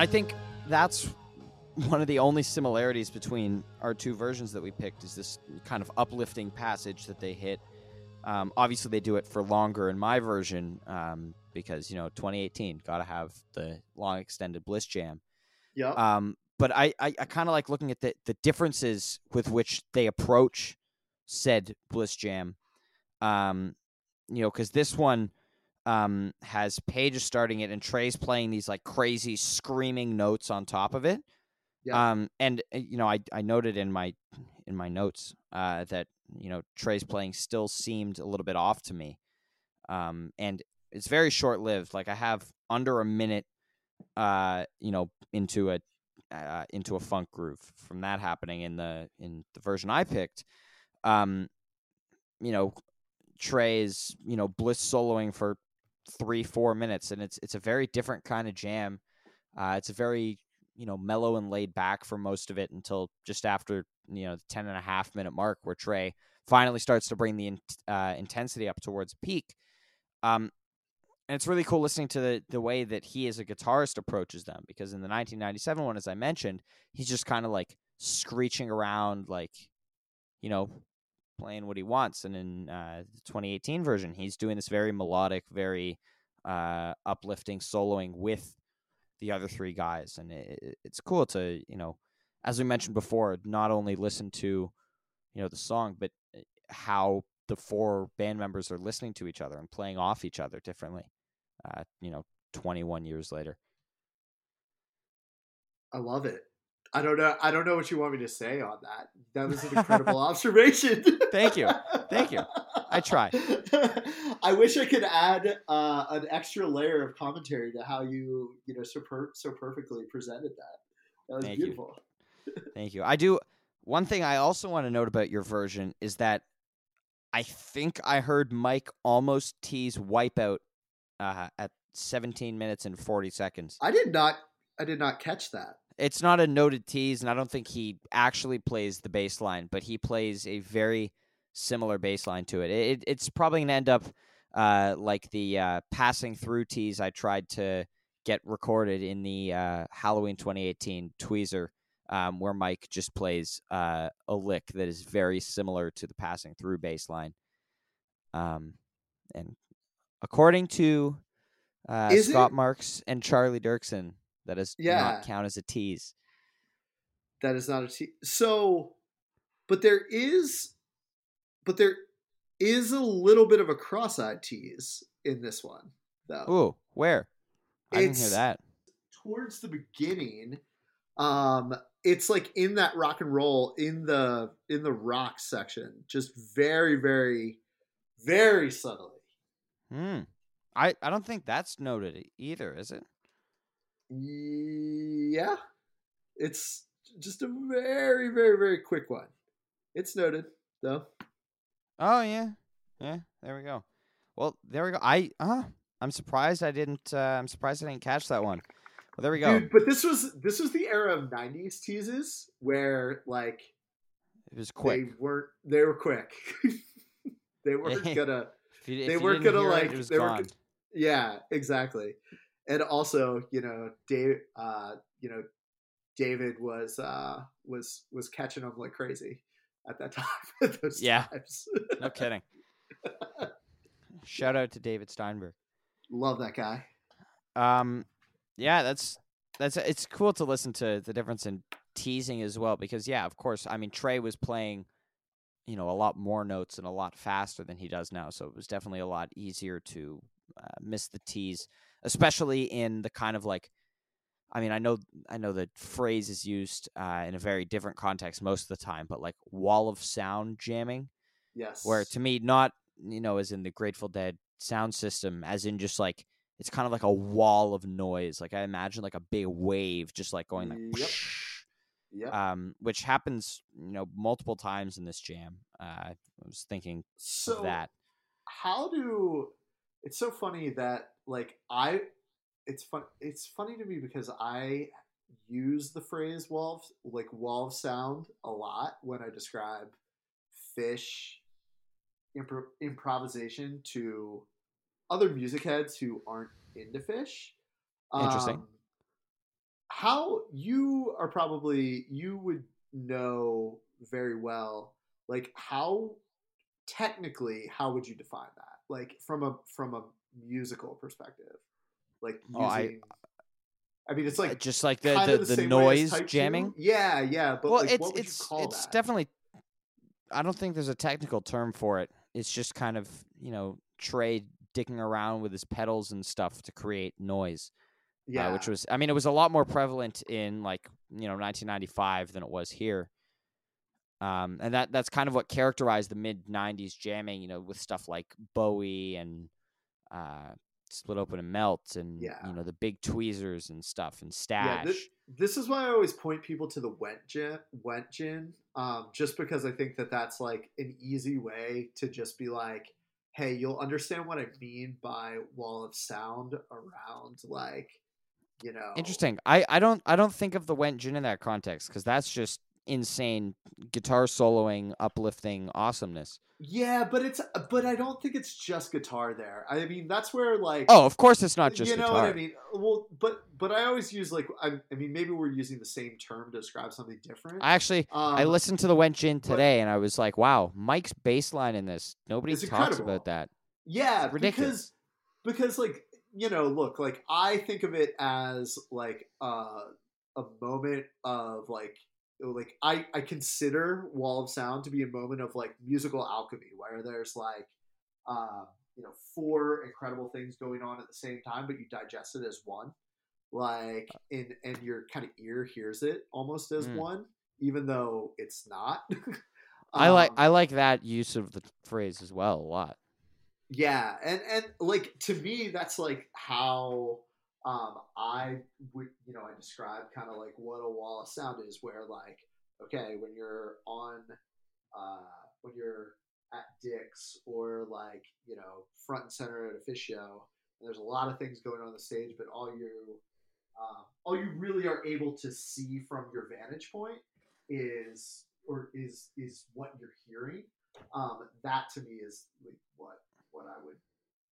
I think that's one of the only similarities between our two versions that we picked is this kind of uplifting passage that they hit. Um, obviously, they do it for longer in my version um, because you know 2018 got to have the long extended Bliss Jam. Yep. Um, but I, I, I kind of like looking at the, the differences with which they approach said Bliss Jam. Um, you know, because this one um, has Page starting it and Trey's playing these like crazy screaming notes on top of it. Yeah. Um, and uh, you know, I, I noted in my in my notes uh, that you know Trey's playing still seemed a little bit off to me. Um, and it's very short lived. Like I have under a minute, uh, you know, into a uh, into a funk groove from that happening in the in the version I picked. Um, you know, Trey is you know bliss soloing for three four minutes, and it's it's a very different kind of jam. Uh, it's a very you know mellow and laid back for most of it until just after you know the 10 and a half minute mark where Trey finally starts to bring the in, uh, intensity up towards peak. Um, and it's really cool listening to the the way that he as a guitarist approaches them because in the 1997 one, as I mentioned, he's just kind of like screeching around, like you know, playing what he wants. And in uh, the 2018 version, he's doing this very melodic, very uh, uplifting soloing with the other three guys, and it, it- it's cool to you know, as we mentioned before, not only listen to you know the song, but uh, how the four band members are listening to each other and playing off each other differently. Uh, you know, 21 years later. I love it. I don't know. I don't know what you want me to say on that. That was an incredible observation. Thank you. Thank you. I try. I wish I could add uh, an extra layer of commentary to how you, you know, so per- so perfectly presented that. That was Thank you. beautiful. Thank you. I do. One thing I also want to note about your version is that I think I heard Mike almost tease Wipeout uh, at 17 minutes and 40 seconds. I did not. I did not catch that. It's not a noted tease, and I don't think he actually plays the bass line, but he plays a very similar bass line to it. it it's probably going to end up uh, like the uh, passing through tease I tried to get recorded in the uh, Halloween 2018 Tweezer, um, where Mike just plays uh, a lick that is very similar to the passing through bass line. Um, and according to uh, Scott it? Marks and Charlie Dirksen, that does Yeah. not count as a tease. That is not a tease. So, but there is, but there is a little bit of a cross-eyed tease in this one, though. Ooh, where? I didn't hear that. Towards the beginning, um, it's like in that rock and roll in the in the rock section, just very, very, very subtly. Hmm. I I don't think that's noted either, is it? Yeah, it's just a very, very, very quick one. It's noted though. Oh yeah, yeah. There we go. Well, there we go. I uh, I'm surprised I didn't. Uh, I'm surprised I didn't catch that one. Well, there we go. Dude, but this was this was the era of '90s teases where like it was quick. they weren't they were quick. they weren't you, if they weren't gonna, hear it, like, It was they were gone. g- Yeah, exactly. And also, you know, Dave, uh, you know, David was uh was was catching them like crazy at that time. at those Yeah. times. No kidding. Shout out to David Steinberg. Love that guy. Um, yeah, that's that's it's cool to listen to the difference in teasing as well because yeah, of course. I mean, Trey was playing, you know, a lot more notes and a lot faster than he does now, so it was definitely a lot easier to uh, miss the tease, especially in the kind of like. I mean, I know, I know the phrase is used uh, in a very different context most of the time, but like wall of sound jamming, Yes. where to me not you know as in the grateful dead sound system as in just like it's kind of like a wall of noise like i imagine like a big wave just like going like Yep. Yep. um which happens you know multiple times in this jam uh i was thinking so of that how do it's so funny that like i it's fun it's funny to me because i use the phrase wall of, like wall of sound a lot when i describe Phish impro- improvisation to other music heads who aren't into Phish Interesting. Um, how you are probably you would know very well like how technically how would you define that like from a from a musical perspective. Like using Oh, I- I, mean it's Uh, like just like the the, the, as noise jamming? 2. yeah yeah but well like, it's what would it's you call it's that? definitely i don't think there's a technical term for it. It's just kind of you know trey dicking around with his pedals and stuff to create noise yeah. uh, which was I mean it was a lot more prevalent in like you know 1995 than it was here. Um, and that that's kind of what characterized the mid 90s jamming, you know, with stuff like Bowie and uh, Split Open and Melt and Yeah. you know the big tweezers and stuff and yeah Stash. this, this is why I always point people to the wet gin, gin, um, just because I think that that's like an easy way to just be like, hey, you'll understand what I mean by wall of sound around, like, you know, Interesting. I, I don't I don't think of the Went Gin in that context because that's just insane guitar soloing, uplifting awesomeness. Yeah, but it's but I don't think it's just guitar there. I mean, that's where like Oh, of course it's not just you know guitar. what I mean. Well, but but I always use like I, I mean maybe we're using the same term to describe something different. I actually um, I listened to the Wench In today and I was like, wow, Mike's bass line in this. Nobody talks incredible. about that. Yeah, ridiculous. because because like you know, look, like I think of it as like uh, a moment of like like I I consider Wall of Sound to be a moment of like musical alchemy where there's like uh, you know four incredible things going on at the same time, but you digest it as one. Like and and your kind of ear hears it almost as Mm. one, even though it's not. I like Um, I like that use of the phrase as well a lot. Yeah, and and like to me, that's like how um I would you know I describe kind of like what a wall of sound is, where like okay when you're on uh when you're at Dick's or like you know front and center at a Phish show, and there's a lot of things going on, on the stage, but all you um, all you really are able to see from your vantage point is or is is what you're hearing. Um, that to me is like what what I would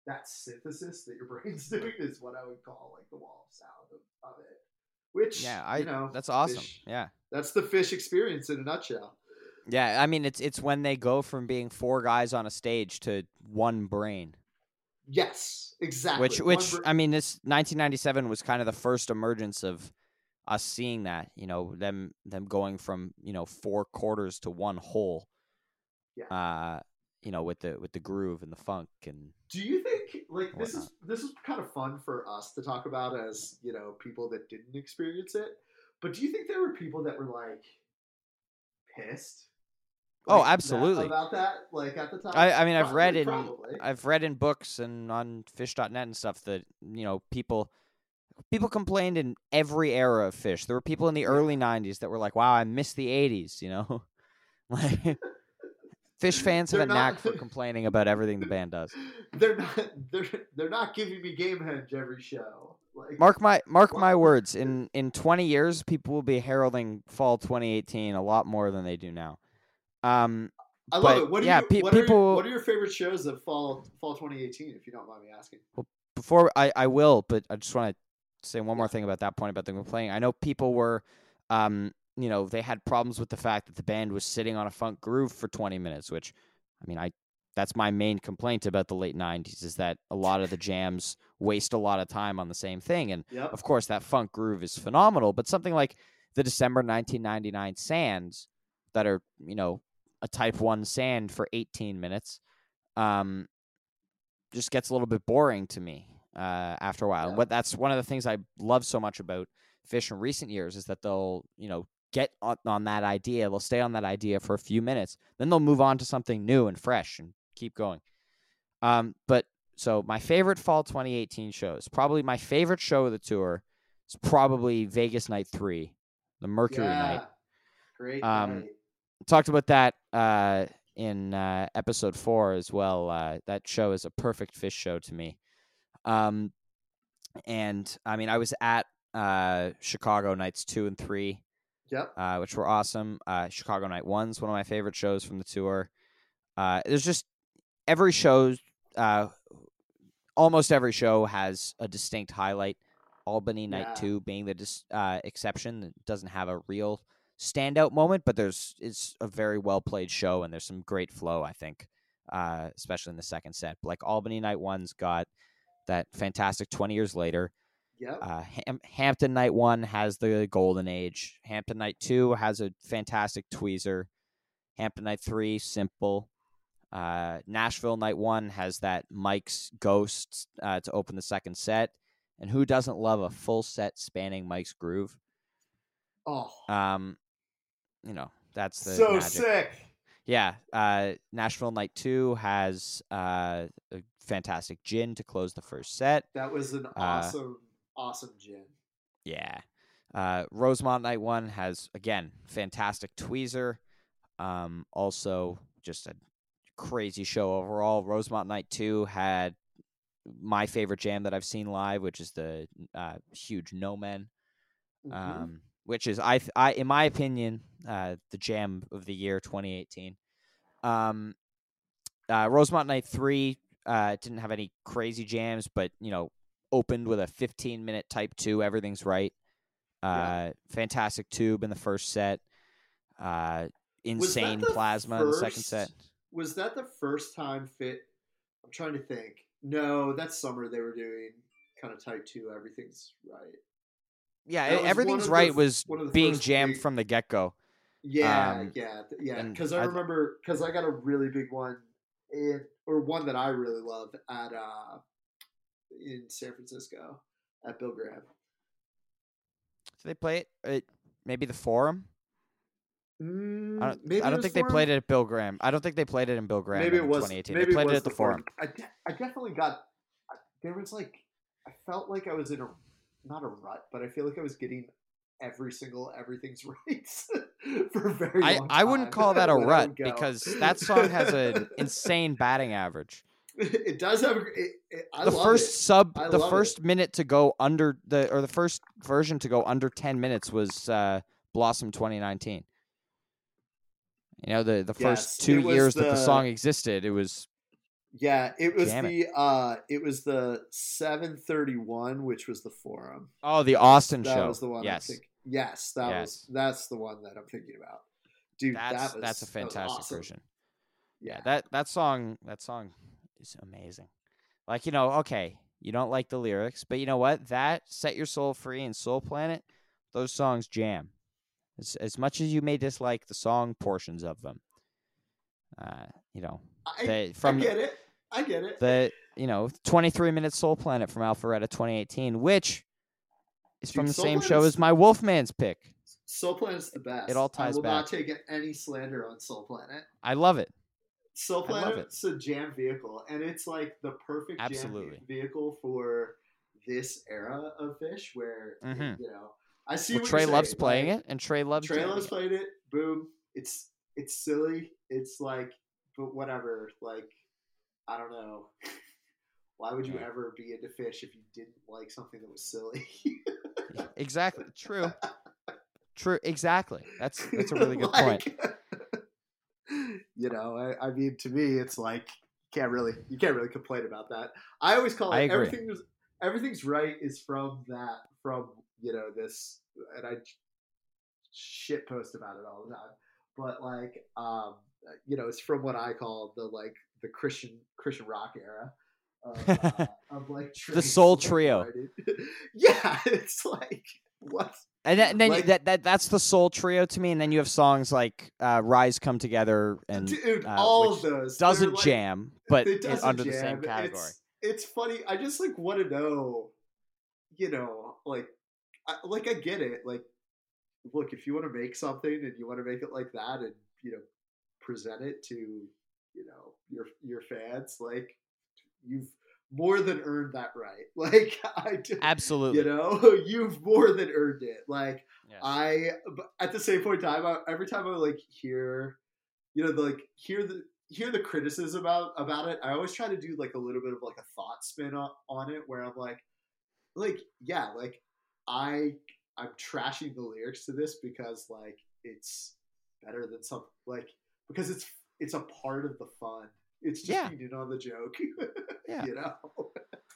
that synthesis that your brain's doing is what I would call like the wall of sound of, of it. Which Yeah, I you know that's awesome. Phish- Yeah. that's the Phish experience in a nutshell. Yeah, I mean it's it's when they go from being four guys on a stage to one brain. Yes, exactly. Which which I mean this 1997 was kind of the first emergence of us seeing that, you know, them them going from, you know, four quarters to one whole. Yeah. Uh you know, with the with the groove and the funk and do you think like this is this is kind of fun for us to talk about as you know people that didn't experience it? But do you think there were people that were like pissed? Oh, Like, that- absolutely. about that, like at the time. I, I mean, I've read in Probably. I've read in books and on phish.net and stuff that you know people people complained in every era of Phish. There were people in the early '90s that were like, "Wow, I miss the '80s," you know. like Phish fans have a knack for complaining about everything the band does. They're not. They're they're not giving me game Gamehenge every show. Like Mark my mark What? my words. In in 20 years, people will be heralding fall 2018 a lot more than they do now. Um, I love but, it. What are yeah, you, pe- what, are your, people- what are your favorite shows of fall fall 2018? If you don't mind me asking. Well, before I, I will, but I just want to say one more thing about that point about them playing. I know people were, um, you know, they had problems with the fact that the band was sitting on a funk groove for 20 minutes, which, I mean, I that's my main complaint about the late 90s is that a lot of the jams waste a lot of time on the same thing. And Yep. of course, that funk groove is phenomenal, but something like the December 1999 Sands that are, you know, a type 1 sand for 18 minutes, um, just gets a little bit boring to me uh, after a while. And Yeah. what that's one of the things I love so much about Phish in recent years is that they'll, you know, get on, on that idea, they'll stay on that idea for a few minutes, then they'll move on to something new and fresh and keep going. Um, but so my favorite fall 2018 shows, probably my favorite show of the tour is probably Vegas Night 3, the Mercury yeah. Night. Great. Um, night. Talked about that uh, in uh, episode 4 as well. Uh, that show is a perfect Phish show to me. Um, and I mean, I was at uh, Chicago nights 2 and 3 Yep. uh, which were awesome. Uh, Chicago Night One's one of my favorite shows from the tour. Uh, there's just every show, uh, almost every show has a distinct highlight. Albany Night Yeah. Two being the dis- uh, exception that doesn't have a real standout moment, but there's it's a very well played show and there's some great flow. I think, uh, especially in the second set. But like Albany Night One's got that fantastic twenty years later. Uh, Ham- Hampton Night One has the golden age. Hampton Night Two has a fantastic tweezer. Hampton Night Three simple. Uh, Nashville Night One has that Mike's Ghost uh, to open the second set. And who doesn't love a full set spanning Mike's groove? oh, Um, you know that's the so magic. sick. Yeah, uh, Nashville Night Two has uh, a fantastic gin to close the first set. That was an Uh, awesome, awesome gin. Yeah. Uh, Rosemont Night One has again fantastic tweezer. Um, also just a crazy show overall. Rosemont Night Two had my favorite jam that I've seen live, which is the uh, huge No Men. Mhm. Um, which is I, I in my opinion, uh, the jam of the year 2018. Um, uh, Rosemont Night Three uh, didn't have any crazy jams, but you know, opened with a 15 minute Type Two. Everything's right. Uh, Yeah. fantastic tube in the first set. Uh, insane the plasma in the second set. Was that the first time Fit? I'm trying to think. No, that summer they were doing kind of type two. Everything's right. Yeah, that everything's the right f- was the being jammed big- from the get go. Yeah, Um, yeah, yeah. Because I I- remember because I got a really big one in or one that I really love at uh in San Francisco at Bill Graham. Did they play it? At maybe the Forum. Mm, I don't, I don't think they played it at Bill Graham. I don't think they played it in Bill Graham Maybe in it was 2018. Maybe they played it, it at the Forum. I, de- I definitely got. There was like, I felt like I was in a not a rut, but I feel like I was getting every single everything's right for a very I, I wouldn't call that a rut because that song has an insane batting average. it does have. A, it, it, I the first it. sub, I the first minute to go under the, or the first version to go under 10 minutes was uh, Blossom 2019. You know, the, the Yes, first two it was years that the the- song existed, it was Yeah, it was the uh it was the 731 which was the forum. oh the Austin that show. was the one yes, think. Yes, that Yes. was that's the one that I'm thinking about. Dude, that's that was that's a fantastic awesome. version. Yeah. that that song that song is amazing. Like you know, okay, you don't like the lyrics, but you know what? That set your soul free and Soul Planet, those songs jam. As as much as you may dislike the song portions of them, uh, you know, I, the, from I get it. I get it. the you know 23 minute Soul Planet from Alpharetta 2018, which is from the Soul same show as my Wolfman's pick. Soul Planet's the best. It all ties I will back. not take any slander on Soul Planet. I love it. Soul I love Planet's a jam vehicle, and it's like the perfect Absolutely. jam vehicle for this era of Phish, where Mhm. you know I see Well, Trey loves playing like, it, and Trey loves Trey loves playing it. Boom. It's it's silly. It's like, but whatever. Like, I don't know. Why would you Yeah. ever be into Phish if you didn't like something that was silly? Exactly. True. True. Exactly. That's that's a really good point. You know, I, I mean, to me, it's like you can't really you can't really complain about that. I always call it I agree. everything's everything's right is from that from you know this, and I shit post about it all the time. But like, um, you know, it's from what I call the like the Christian Christian rock era. Of, uh, of like The soul trio. yeah, it's like what And then, and then Like- that, that that's the soul trio to me, and then you have songs like uh, "Rise Come Together" and dude, uh, all of those doesn't like- jam, but doesn't under the same category. It's, it's funny. I just like want to know, you know, like, I, like I get it. Like, look, if you want to make something and you want to make it like that, and you know, present it to, you know, your your fans, like, you've more than earned that right. Like, I, do, Absolutely. you know, you've more than earned it. Like. Yes. I but at the same point in time, I, every time I like hear, you know, the, like hear the hear the criticism about about it, I always try to do like a little bit of like a thought spin on, on it, where I'm like, like yeah, like I I'm trashing the lyrics to this because like it's better than some like because it's it's a part of the fun. It's just Yeah. being on the joke. Yeah. you know.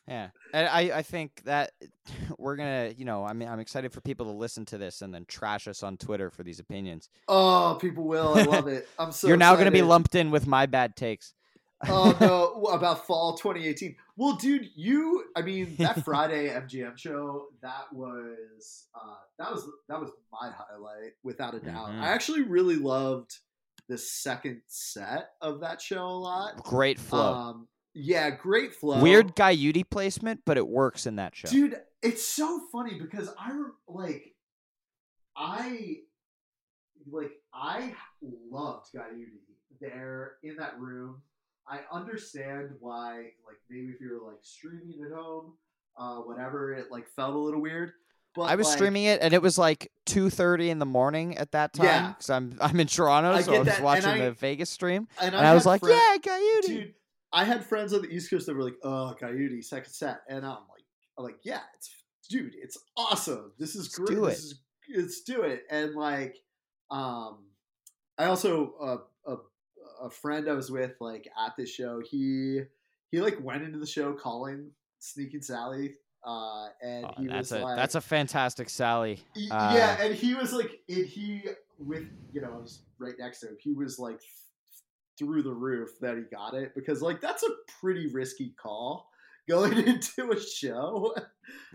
Yeah, and I, I think that we're gonna, you know, I mean, I'm excited for people to listen to this and then trash us on Twitter for these opinions. Oh, people will. I love it. I'm so. You're now gonna be lumped in with my bad takes. oh no about fall 2018 well dude you i mean that friday mgm show that was uh that was that was my highlight without a doubt Mhm. i actually really loved the second set of that show a lot Great flow. um yeah great flow Weird Guyute placement, but it works in that show. dude it's so funny because i like i like i loved Guyute there in that room i understand why like maybe if you're like streaming at home uh whatever it like felt a little weird but I was like, streaming it, and it was like two thirty in the morning at that time Yeah. because I'm I'm in Toronto, I so I was that, watching I- the Vegas stream, and, and I was like, friend- "Yeah, Guyute." dude i had friends on the east coast that were like oh Coyote second set and i'm like i'm like yeah it's dude it's awesome this is Let's great do this is let's do it and like um i also uh, a, a friend i was with like at this show he he like went into the show calling sneaking sally uh and Oh, he that's was a like that's a fantastic Sally. Uh, yeah, and he was like, and he with you know, I was right next to him. He was like through the roof that he got it because like that's a pretty risky call going into a show.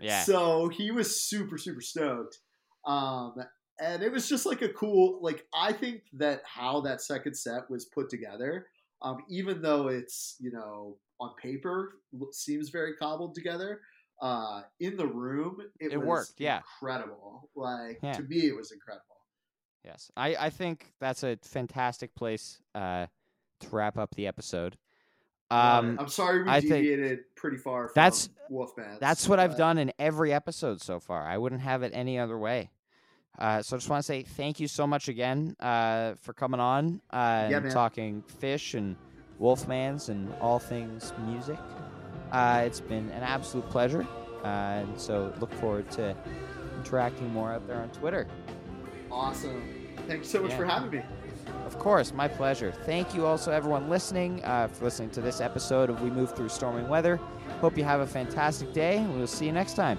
Yeah, So he was super super stoked. Um, and it was just like a cool like I think that how that second set was put together, um, even though it's you know on paper seems very cobbled together, uh, in the room it, It was worked, yeah. incredible. Like Yeah. to me, it was incredible. yes, I I think that's a fantastic place uh, to wrap up the episode. Um, I'm sorry we I deviated pretty far. From That's- Wolfman. That's what I've done in every episode so far. I wouldn't have it any other way. Uh, so I just want to say thank you so much again uh, for coming on uh, Yeah, and man. talking Phish and Wolfmans and all things music. Uh, it's been an absolute pleasure. Uh, and so look forward to interacting more out there on Twitter. Awesome. Thank you so much Yeah. for having me. Of course, my pleasure. Thank you also, everyone listening, uh, for listening to this episode of We Move Through Stormy Weather. Hope you have a fantastic day, and we'll see you next time.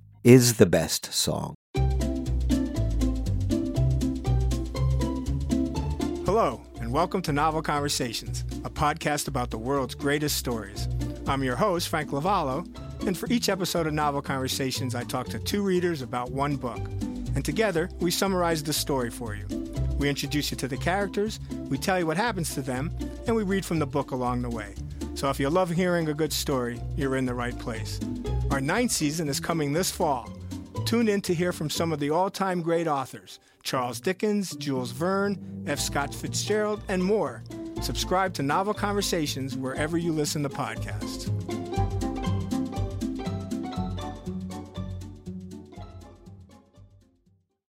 is the best song. Hello, and welcome to Novel Conversations, a podcast about the world's greatest stories. I'm your host, Frank Lavallo, and for each episode of Novel Conversations, I talk to two readers about one book. And together, we summarize the story for you. We introduce you to the characters, we tell you what happens to them, and we read from the book along the way. So if you love hearing a good story, you're in the right place. Our ninth season is coming this fall. Tune in to hear from some of the all time great authors Charles Dickens, Jules Verne, F. Scott Fitzgerald, and more. Subscribe to Novel Conversations wherever you listen to podcasts.